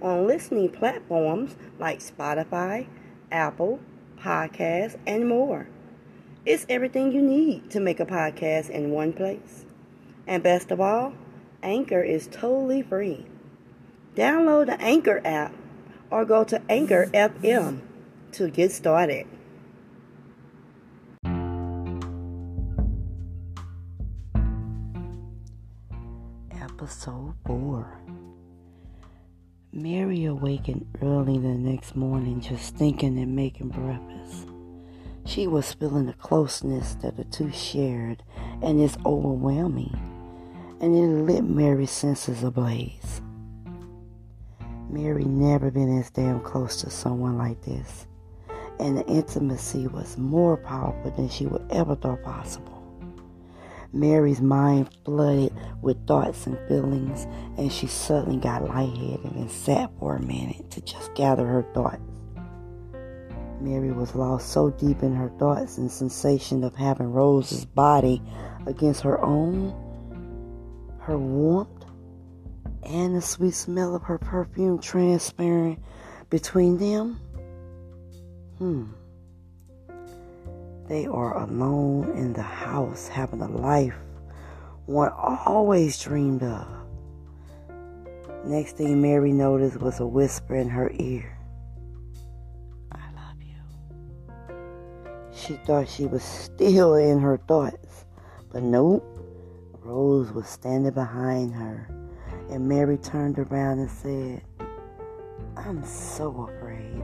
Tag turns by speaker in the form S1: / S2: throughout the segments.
S1: on listening platforms like Spotify, Apple, Podcasts, and more. It's everything you need to make a podcast in one place. And best of all, Anchor is totally free. Download the Anchor app or go to Anchor FM to get started. Episode 4 Mary awakened early the next morning just thinking and making breakfast. She was feeling the closeness that the two shared, and it's overwhelming, and it lit Mary's senses ablaze. Mary never been as damn close to someone like this, and the intimacy was more powerful than she would ever thought possible. Mary's mind flooded with thoughts and feelings, and she suddenly got lightheaded and sat for a minute to just gather her thoughts. Mary was lost so deep in her thoughts and sensation of having Rose's body against her own, her warmth, and the sweet smell of her perfume transparent between them. Hmm. They are alone in the house having a life one always dreamed of. Next thing Mary noticed was a whisper in her ear. I love you. She thought she was still in her thoughts, but nope. Rose was standing behind her, and Mary turned around and said, I'm so afraid.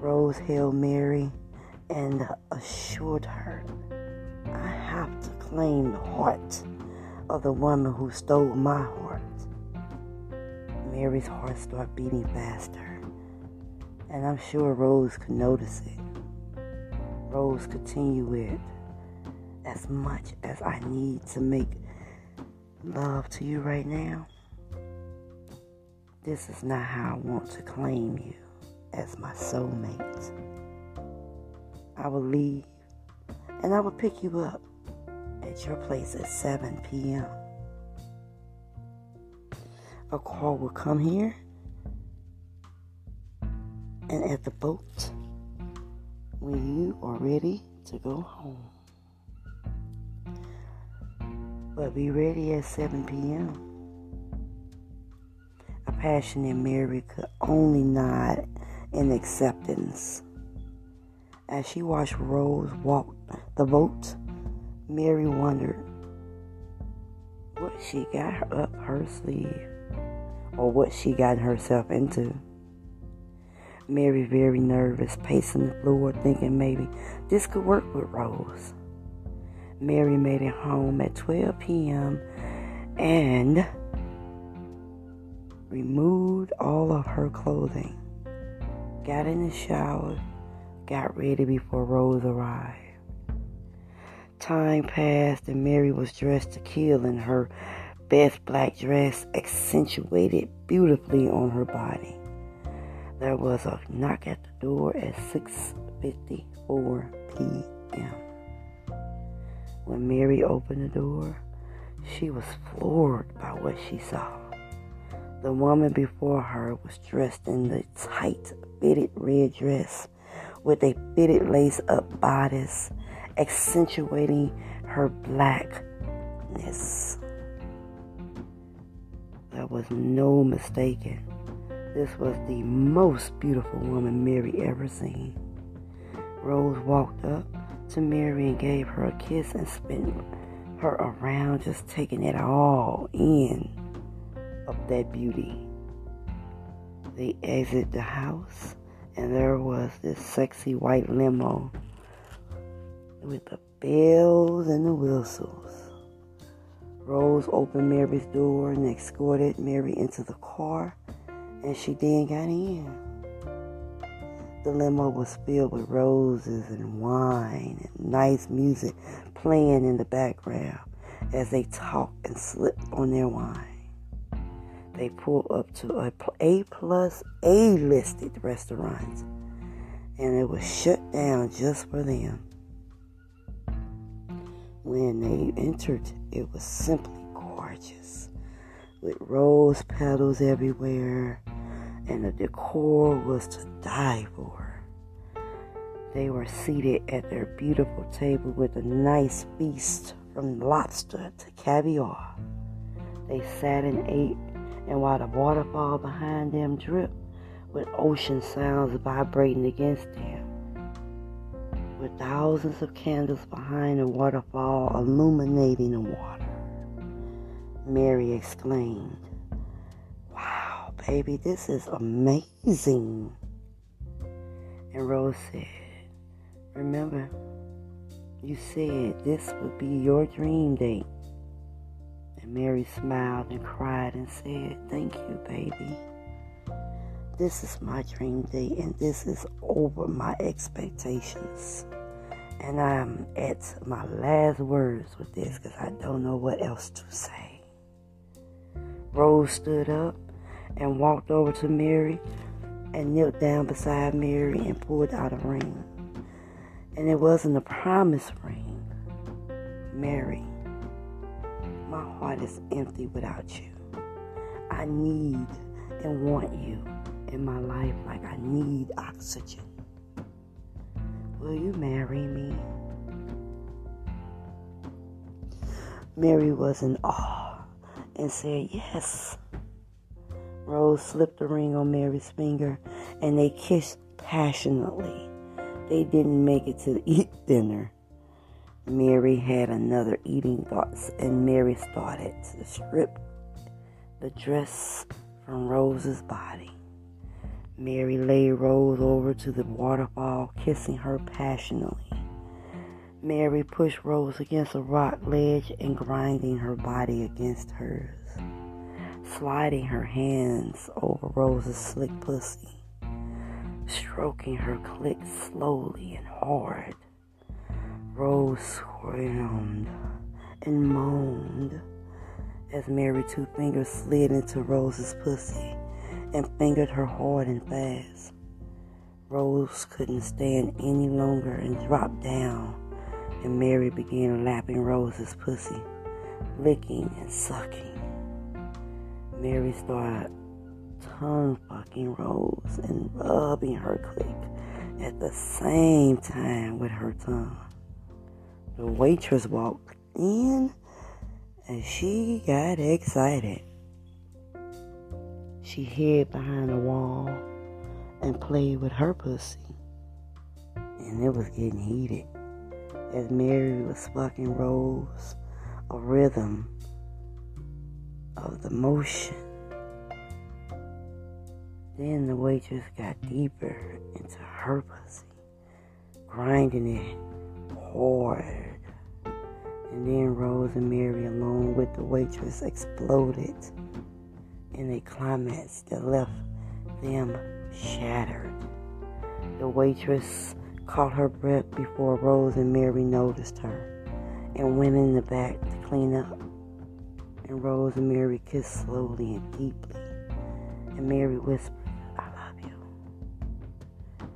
S1: Rose held Mary and assured her, I have to claim the heart of the woman who stole my heart. Mary's heart started beating faster, and I'm sure Rose could notice it. Rose continued with, as much as I need to make love to you right now, this is not how I want to claim you as my soulmate. I will leave and I will pick you up at your place at 7 p.m. A car will come here and at the boat when you are ready to go home. But be ready at 7 p.m. A passionate Mary could only nod in acceptance. As she watched Rose walk the boat, Mary wondered what she got up her sleeve or what she got herself into. Mary, very nervous, pacing the floor, thinking maybe this could work with Rose. Mary made it home at 12 p.m. and removed all of her clothing, got in the shower, got ready before Rose arrived. Time passed and Mary was dressed to kill in her best black dress accentuated beautifully on her body. There was a knock at the door at 6:54 p.m. When Mary opened the door, she was floored by what she saw. The woman before her was dressed in the tight fitted red dress with a fitted lace up bodice, accentuating her blackness. There was no mistaking. This was the most beautiful woman Mary ever seen. Rose walked up to Mary and gave her a kiss and spun her around, just taking it all in of that beauty. They exited the house and there was this sexy white limo with the bells and the whistles. Rose opened Mary's door and escorted Mary into the car, and she then got in. The limo was filled with roses and wine and nice music playing in the background as they talked and slipped on their wine. They pulled up to a A plus A listed restaurant and it was shut down just for them. When they entered, it was simply gorgeous with rose petals everywhere and the decor was to die for. They were seated at their beautiful table with a nice feast from lobster to caviar. They sat and ate, and while the waterfall behind them dripped with ocean sounds vibrating against them, with thousands of candles behind the waterfall illuminating the water, Mary exclaimed, Wow, baby, this is amazing. And Rose said, Remember, you said this would be your dream date. And Mary smiled and cried and said, Thank you, baby. This is my dream date, and this is over my expectations. And I'm at my last words with this because I don't know what else to say. Rose stood up and walked over to Mary and knelt down beside Mary and pulled out a ring. And it wasn't a promise ring. Mary, my heart is empty without you. I need and want you in my life like I need oxygen. Will you marry me? Mary was in awe and said, Yes. Rose slipped the ring on Mary's finger and they kissed passionately. They didn't make it to eat dinner. Mary had another eating thoughts and Mary started to strip the dress from Rose's body. Mary laid Rose over to the waterfall, kissing her passionately. Mary pushed Rose against a rock ledge and grinding her body against hers sliding her hands over Rose's slick pussy, stroking her clit slowly and hard. Rose squirmed and moaned as Mary two fingers slid into Rose's pussy and fingered her hard and fast. Rose couldn't stand any longer and dropped down, and Mary began lapping Rose's pussy, licking and sucking. Mary started tongue fucking Rose and rubbing her clit at the same time with her tongue. The waitress walked in and she got excited. She hid behind a wall and played with her pussy. And it was getting heated as Mary was fucking Rose a rhythm of the motion. Then the waitress got deeper into her pussy, grinding it And then Rose and Mary, along with the waitress, exploded in a climax that left them shattered. The waitress caught her breath before Rose and Mary noticed her and went in the back to clean up and Rose and Mary kissed slowly and deeply. And Mary whispered, I love you.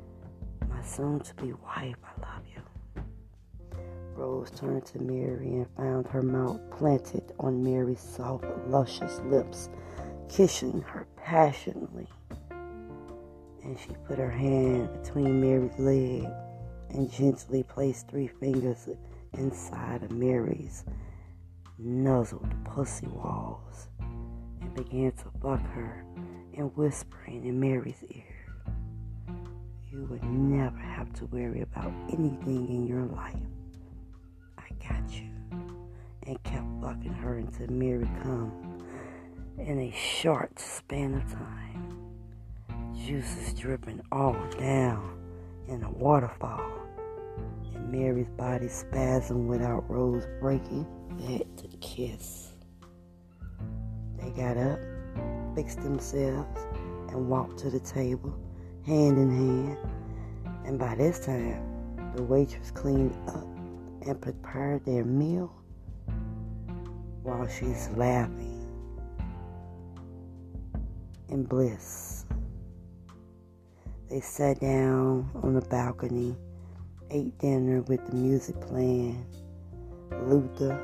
S1: My soon to be wife, I love you. Rose turned to Mary and found her mouth planted on Mary's soft, luscious lips, kissing her passionately. And she put her hand between Mary's leg and gently placed three fingers inside of Mary's nuzzled pussy walls and began to fuck her and whispering in Mary's ear. You would never have to worry about anything in your life. And kept fucking her until Mary come in a short span of time. Juices dripping all down in a waterfall. And Mary's body spasmed without Rose breaking that kiss. They got up, fixed themselves, and walked to the table, hand in hand, And by this time, the waitress cleaned up and prepared their meal while she's laughing in bliss. They sat down on the balcony, ate dinner with the music playing, Luther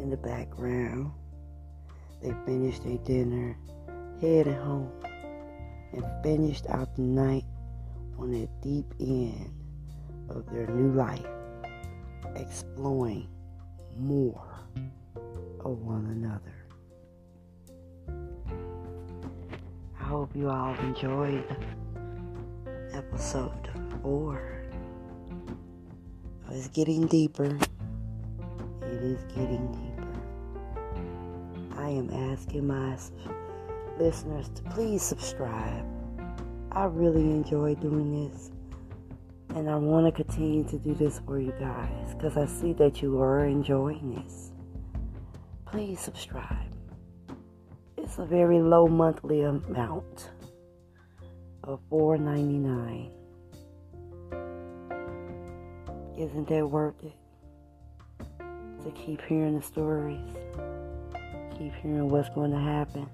S1: in the background. They finished their dinner, headed home, and finished out the night on the deep end of their new life, exploring more of one another. I hope you all enjoyed episode four. It's getting deeper. It is getting deeper. I am asking my listeners to please subscribe. I really enjoy doing this. And I want to continue to do this for you guys because I see that you are enjoying this. Please subscribe. It's a very low monthly amount of $4.99. Isn't that worth it? To keep hearing the stories, keep hearing what's going to happen.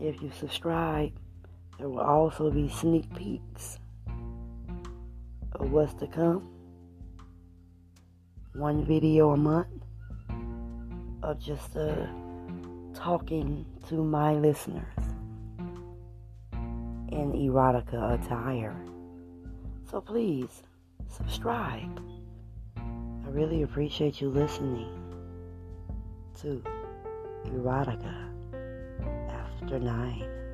S1: If you subscribe, there will also be sneak peeks of what's to come. One video a month of just uh, talking to my listeners in erotica attire. So please subscribe. I really appreciate you listening to Erotica After Nine.